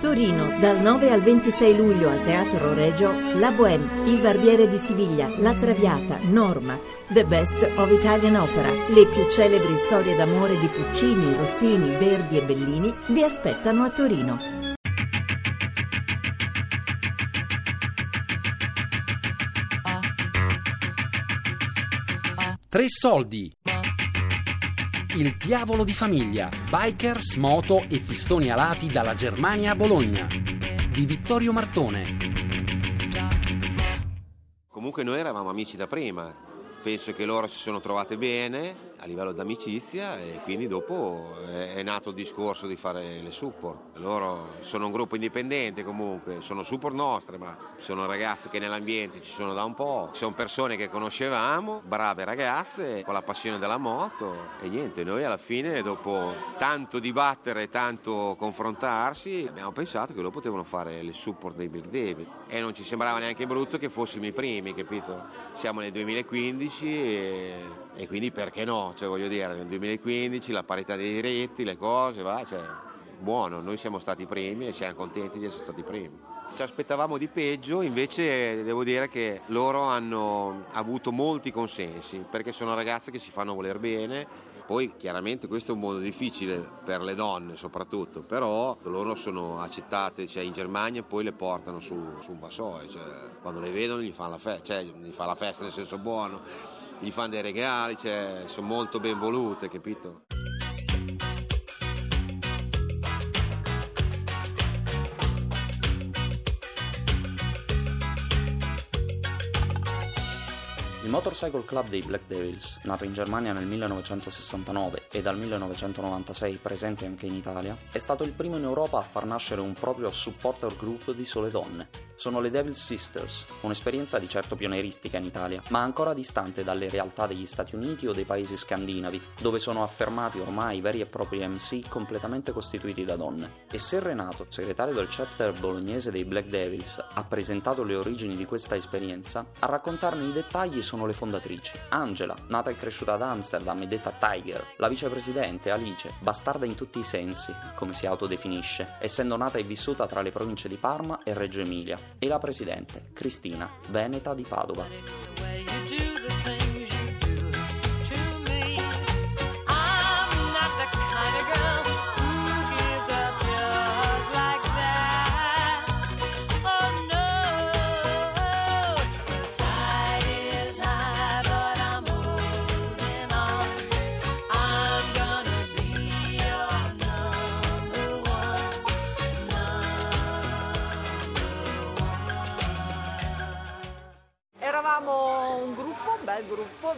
Torino, dal 9 al 26 luglio al Teatro Regio, La Bohème, Il Barbiere di Siviglia, La Traviata, Norma, The Best of Italian Opera, le più celebri storie d'amore di Puccini, Rossini, Verdi e Bellini vi aspettano a Torino. Tre soldi. Il diavolo di famiglia, bikers, moto e pistoni alati dalla Germania a Bologna. Di Vittorio Martone. Comunque noi eravamo amici da prima, penso che loro si sono trovate bene a livello d'amicizia e quindi dopo è nato il discorso di fare le support. Loro sono un gruppo indipendente comunque, sono support nostre, ma sono ragazze che nell'ambiente ci sono da un po', sono persone che conoscevamo, brave ragazze con la passione della moto e niente, noi alla fine dopo tanto dibattere, tanto confrontarsi, abbiamo pensato che loro potevano fare le support dei Big David e non ci sembrava neanche brutto che fossimo i primi, capito? Siamo nel 2015 e, e quindi perché no? cioè voglio dire, nel 2015 la parità dei diritti, le cose, va, cioè, buono, noi siamo stati primi e siamo contenti di essere stati primi. Ci aspettavamo di peggio, invece devo dire che loro hanno avuto molti consensi, perché sono ragazze che si fanno voler bene, poi chiaramente questo è un modo difficile per le donne soprattutto, però loro sono accettate cioè, in Germania poi le portano su, su un vassoio, cioè, quando le vedono gli fanno la, fe- cioè, gli fa la festa nel senso buono gli fanno dei regali, cioè, sono molto ben volute, capito? Motorcycle Club dei Black Devils, nato in Germania nel 1969 e dal 1996 presente anche in Italia, è stato il primo in Europa a far nascere un proprio supporter group di sole donne. Sono le Devil Sisters, un'esperienza di certo pionieristica in Italia, ma ancora distante dalle realtà degli Stati Uniti o dei paesi scandinavi, dove sono affermati ormai veri e propri MC completamente costituiti da donne. E se Renato, segretario del chapter bolognese dei Black Devils, ha presentato le origini di questa esperienza, a raccontarne i dettagli sono sono le fondatrici. Angela, nata e cresciuta ad Amsterdam e detta Tiger, la vicepresidente Alice, bastarda in tutti i sensi, come si autodefinisce, essendo nata e vissuta tra le province di Parma e Reggio Emilia, e la presidente, Cristina, veneta di Padova.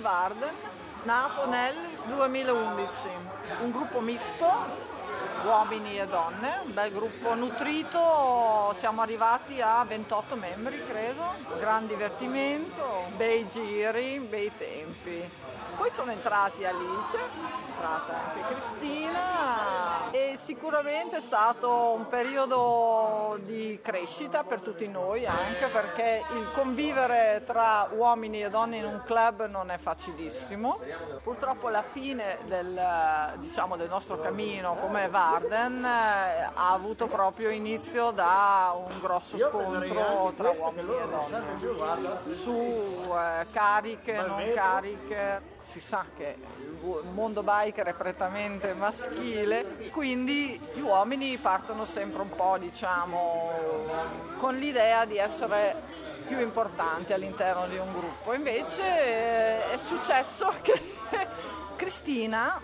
Varden, nato nel 2011, un gruppo misto, uomini e donne, un bel gruppo nutrito, siamo arrivati a 28 membri credo, gran divertimento, bei giri, bei tempi. Poi sono entrati Alice, è entrata anche Cristina e sicuramente è stato un periodo di crescita per tutti noi anche perché il convivere tra uomini e donne in un club non è facilissimo. Purtroppo la fine del, diciamo, del nostro cammino come Varden eh, ha avuto proprio inizio da un grosso scontro tra uomini e donne. su eh, cariche, non cariche si sa che il mondo biker è prettamente maschile, quindi gli uomini partono sempre un po', diciamo, con l'idea di essere più importanti all'interno di un gruppo. Invece eh, è successo che Cristina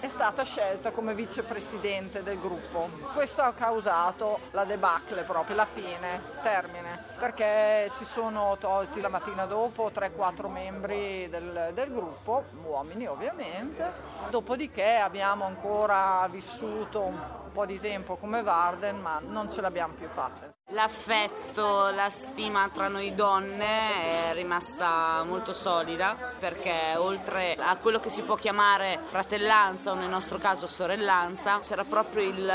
è stata scelta come vicepresidente del gruppo. Questo ha causato la debacle proprio, la fine, termine, perché si sono tolti la mattina dopo 3-4 membri del, del gruppo, uomini ovviamente, dopodiché abbiamo ancora vissuto un po' di tempo come Varden, ma non ce l'abbiamo più fatta. L'affetto, la stima tra noi donne è rimasta molto solida perché oltre a quello che si può chiamare fratellanza o nel nostro caso sorellanza c'era proprio il,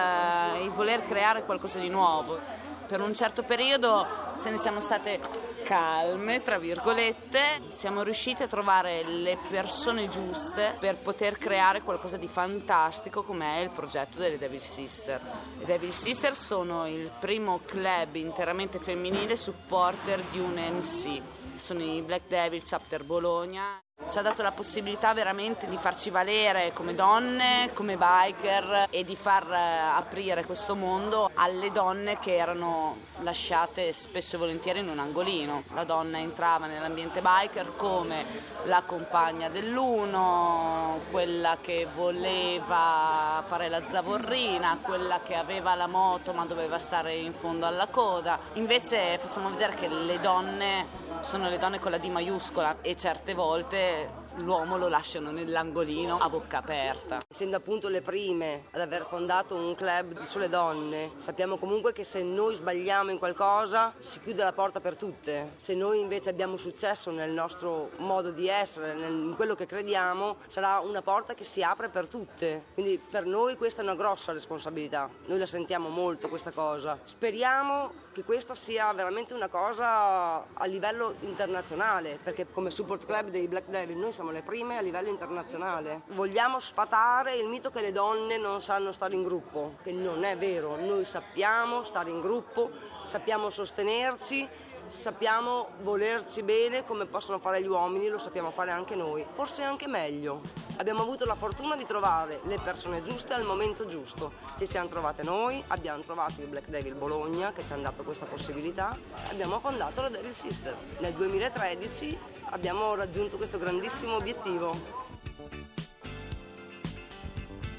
il voler creare qualcosa di nuovo. Per un certo periodo se ne siamo state calme, tra virgolette, siamo riusciti a trovare le persone giuste per poter creare qualcosa di fantastico come è il progetto delle Devil Sister. Le Devil Sister sono il primo club interamente femminile supporter di un MC sono i Black Devil Chapter Bologna. Ci ha dato la possibilità veramente di farci valere come donne, come biker e di far eh, aprire questo mondo alle donne che erano lasciate spesso e volentieri in un angolino. La donna entrava nell'ambiente biker come la compagna dell'uno, quella che voleva fare la zavorrina, quella che aveva la moto ma doveva stare in fondo alla coda. Invece facciamo vedere che le donne sono le donne con la D maiuscola e certe volte で l'uomo lo lasciano nell'angolino a bocca aperta. Essendo appunto le prime ad aver fondato un club sulle donne, sappiamo comunque che se noi sbagliamo in qualcosa si chiude la porta per tutte. Se noi invece abbiamo successo nel nostro modo di essere, in quello che crediamo, sarà una porta che si apre per tutte. Quindi per noi questa è una grossa responsabilità. Noi la sentiamo molto questa cosa. Speriamo che questa sia veramente una cosa a livello internazionale, perché come support club dei Black Devil noi siamo le prime a livello internazionale. Vogliamo sfatare il mito che le donne non sanno stare in gruppo, che non è vero, noi sappiamo stare in gruppo, sappiamo sostenerci sappiamo volerci bene come possono fare gli uomini, lo sappiamo fare anche noi, forse anche meglio. Abbiamo avuto la fortuna di trovare le persone giuste al momento giusto. Ci siamo trovate noi, abbiamo trovato il Black Devil Bologna che ci hanno dato questa possibilità abbiamo fondato la Devil Sister. Nel 2013 abbiamo raggiunto questo grandissimo obiettivo.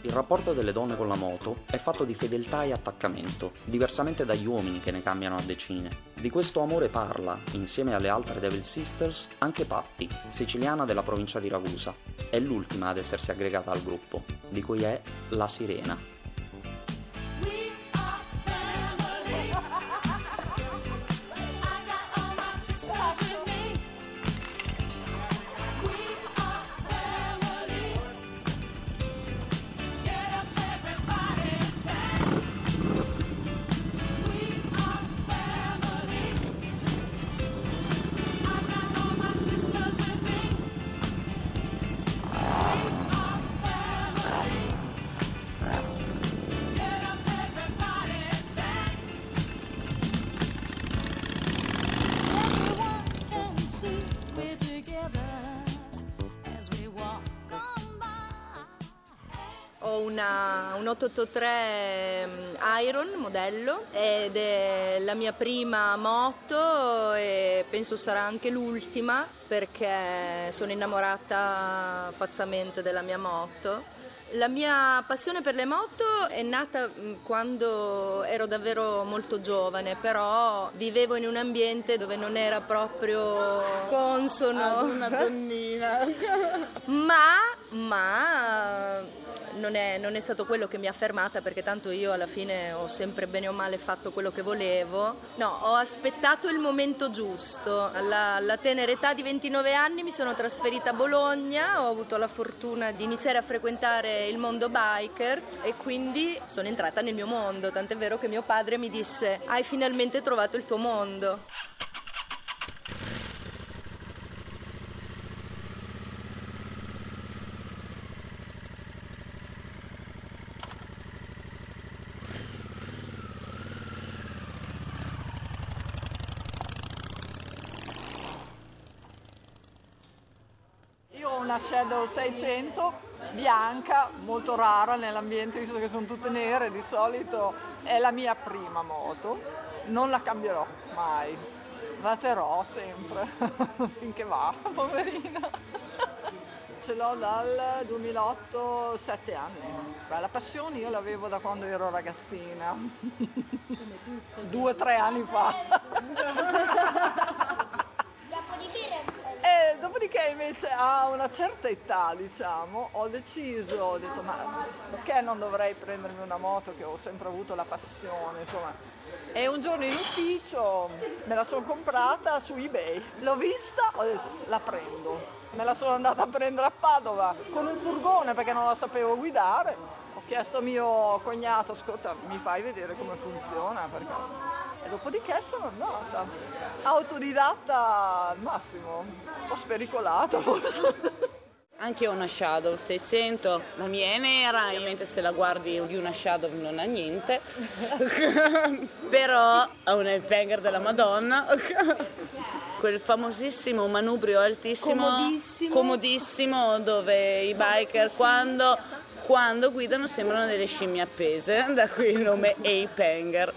Il rapporto delle donne con la moto è fatto di fedeltà e attaccamento, diversamente dagli uomini che ne cambiano a decine. Di questo amore parla, insieme alle altre Devil Sisters, anche Patti, siciliana della provincia di Ragusa. È l'ultima ad essersi aggregata al gruppo, di cui è la sirena. Una, un 883 mm, Iron modello ed è la mia prima moto e penso sarà anche l'ultima perché sono innamorata pazzamente della mia moto. La mia passione per le moto è nata mm, quando ero davvero molto giovane, però vivevo in un ambiente dove non era proprio consono. Ad una donnina. ma, ma non è, non è, stato quello che mi ha fermata perché tanto io alla fine ho sempre bene o male fatto quello che volevo. No, ho aspettato il momento giusto. Alla, alla tenera età di 29 anni mi sono trasferita a Bologna, ho avuto la fortuna di iniziare a frequentare il mondo biker e quindi sono entrata nel mio mondo, tant'è vero che mio padre mi disse hai finalmente trovato il tuo mondo. Shadow 600 bianca, molto rara nell'ambiente visto che sono tutte nere di solito, è la mia prima moto, non la cambierò mai, la terrò sempre, finché va, poverina. Ce l'ho dal 2008, 7 anni. Beh, la passione io l'avevo da quando ero ragazzina, due o tre anni fa. Dopodiché invece a una certa età, diciamo, ho deciso, ho detto ma perché non dovrei prendermi una moto che ho sempre avuto la passione, insomma. E un giorno in ufficio me la sono comprata su eBay, l'ho vista, ho detto la prendo. Me la sono andata a prendere a Padova con un furgone perché non la sapevo guidare. Ho chiesto a mio cognato, ascolta, mi fai vedere come funziona? Perché dopodiché sono andata. Autodidatta al massimo, un po' spericolata forse. Anche io ho una Shadow 600, la mia è nera, ovviamente se la guardi di una Shadow non ha niente, però ha un headbanger della Madonna, quel famosissimo manubrio altissimo, Comodissimo. comodissimo dove i biker quando, quando guidano sembrano delle scimmie appese, da qui il nome Apehanger.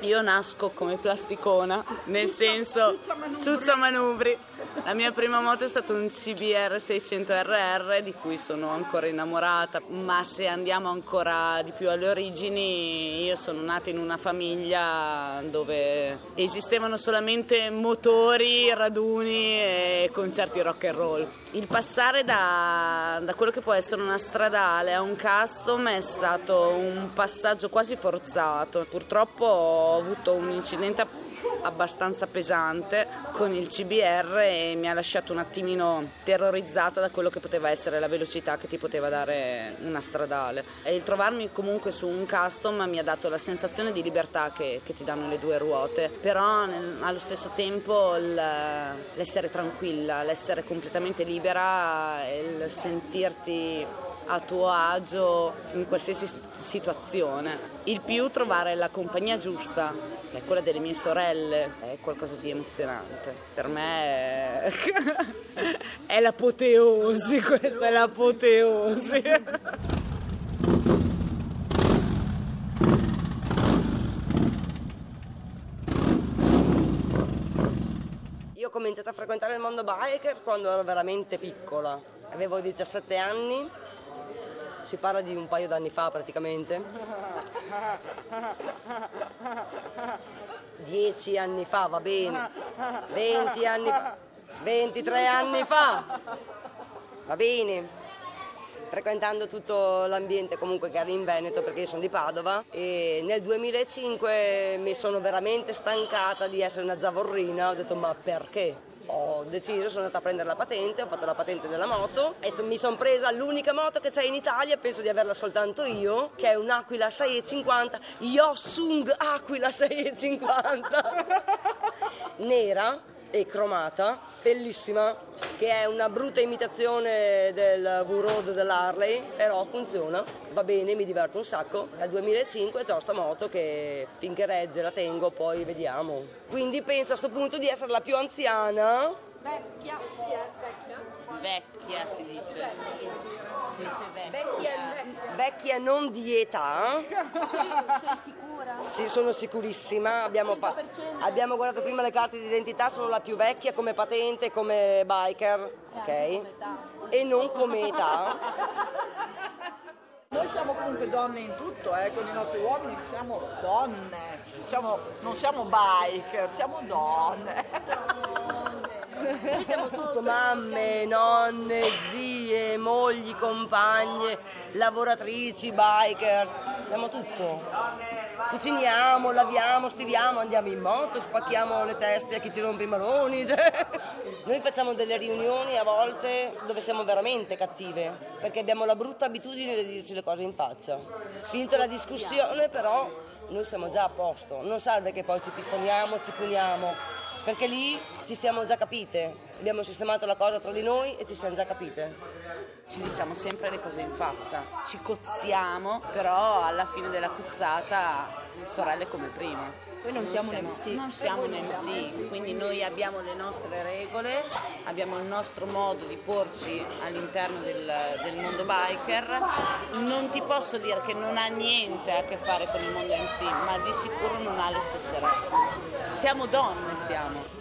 Io nasco come plasticona, nel senso ciuccia manubri. La mia prima moto è stata un CBR 600 RR di cui sono ancora innamorata, ma se andiamo ancora di più alle origini, io sono nata in una famiglia dove esistevano solamente motori, raduni e concerti rock and roll. Il passare da, da quello che può essere una stradale a un custom è stato un passaggio quasi forzato. Purtroppo ho avuto un incidente abbastanza pesante con il CBR e mi ha lasciato un attimino terrorizzata da quello che poteva essere la velocità che ti poteva dare una stradale. E il trovarmi comunque su un custom mi ha dato la sensazione di libertà che, che ti danno le due ruote, però allo stesso tempo l'essere tranquilla, l'essere completamente libera, il sentirti a tuo agio in qualsiasi situazione. Il più trovare la compagnia giusta, che è quella delle mie sorelle, è qualcosa di emozionante. Per me è, è l'apoteosi, questa è l'apoteosi. Ho cominciato a frequentare il mondo biker quando ero veramente piccola, avevo 17 anni, si parla di un paio d'anni fa praticamente. 10 anni fa, va bene, 20 anni fa, 23 anni fa, va bene. Frequentando tutto l'ambiente comunque che era in Veneto perché io sono di Padova e nel 2005 mi sono veramente stancata di essere una zavorrina, ho detto ma perché? Ho deciso, sono andata a prendere la patente, ho fatto la patente della moto. E mi sono presa l'unica moto che c'è in Italia, penso di averla soltanto io, che è un'Aquila 650, Yossung Aquila 650, nera e cromata, bellissima, che è una brutta imitazione del V-Road dell'Harley, però funziona, va bene, mi diverto un sacco. Dal 2005 ho sta moto che finché regge la tengo, poi vediamo. Quindi penso a sto punto di essere la più anziana. Vecchia, sì, è vecchia. Vecchia si dice. Dice Vecchia, vecchia non di età, Sei, sei sicura? sì, sono sicurissima. Abbiamo, fa- 100%. abbiamo guardato prima le carte di identità, sono la più vecchia come patente, come biker, ok? E non come età. Noi siamo comunque donne in tutto, eh, con i nostri uomini siamo donne, Siamo- non siamo biker, siamo donne. Noi siamo tutto mamme, nonne, zie, mogli, compagne, lavoratrici, bikers, siamo tutto. Cuciniamo, laviamo, stiriamo, andiamo in moto, spacchiamo le teste a chi ci rompe i maroni. cioè. Noi facciamo delle riunioni a volte dove siamo veramente cattive, perché abbiamo la brutta abitudine di dirci le cose in faccia. Finita la discussione però noi siamo già a posto, non serve che poi ci pistoniamo, ci puniamo, perché lì ci siamo già capite, abbiamo sistemato la cosa tra di noi e ci siamo già capite. Ci diciamo sempre le cose in faccia, ci cozziamo, però alla fine della cozzata sorelle come prima. Poi non siamo un MC. Non siamo un MC, quindi noi abbiamo le nostre regole, abbiamo il nostro modo di porci all'interno del, del mondo biker. Non ti posso dire che non ha niente a che fare con il mondo MC, ma di sicuro non ha le stesse regole. Siamo donne, siamo.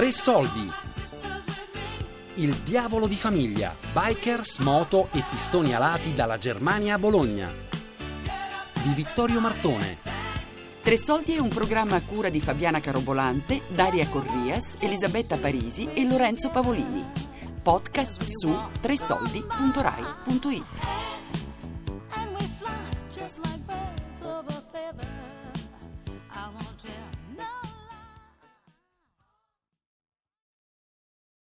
Tre soldi. Il diavolo di famiglia. Bikers, moto e pistoni alati dalla Germania a Bologna. Di Vittorio Martone. Tre Soldi è un programma a cura di Fabiana Carobolante, Daria Corrias, Elisabetta Parisi e Lorenzo Pavolini. Podcast su tresoldi.rai.it.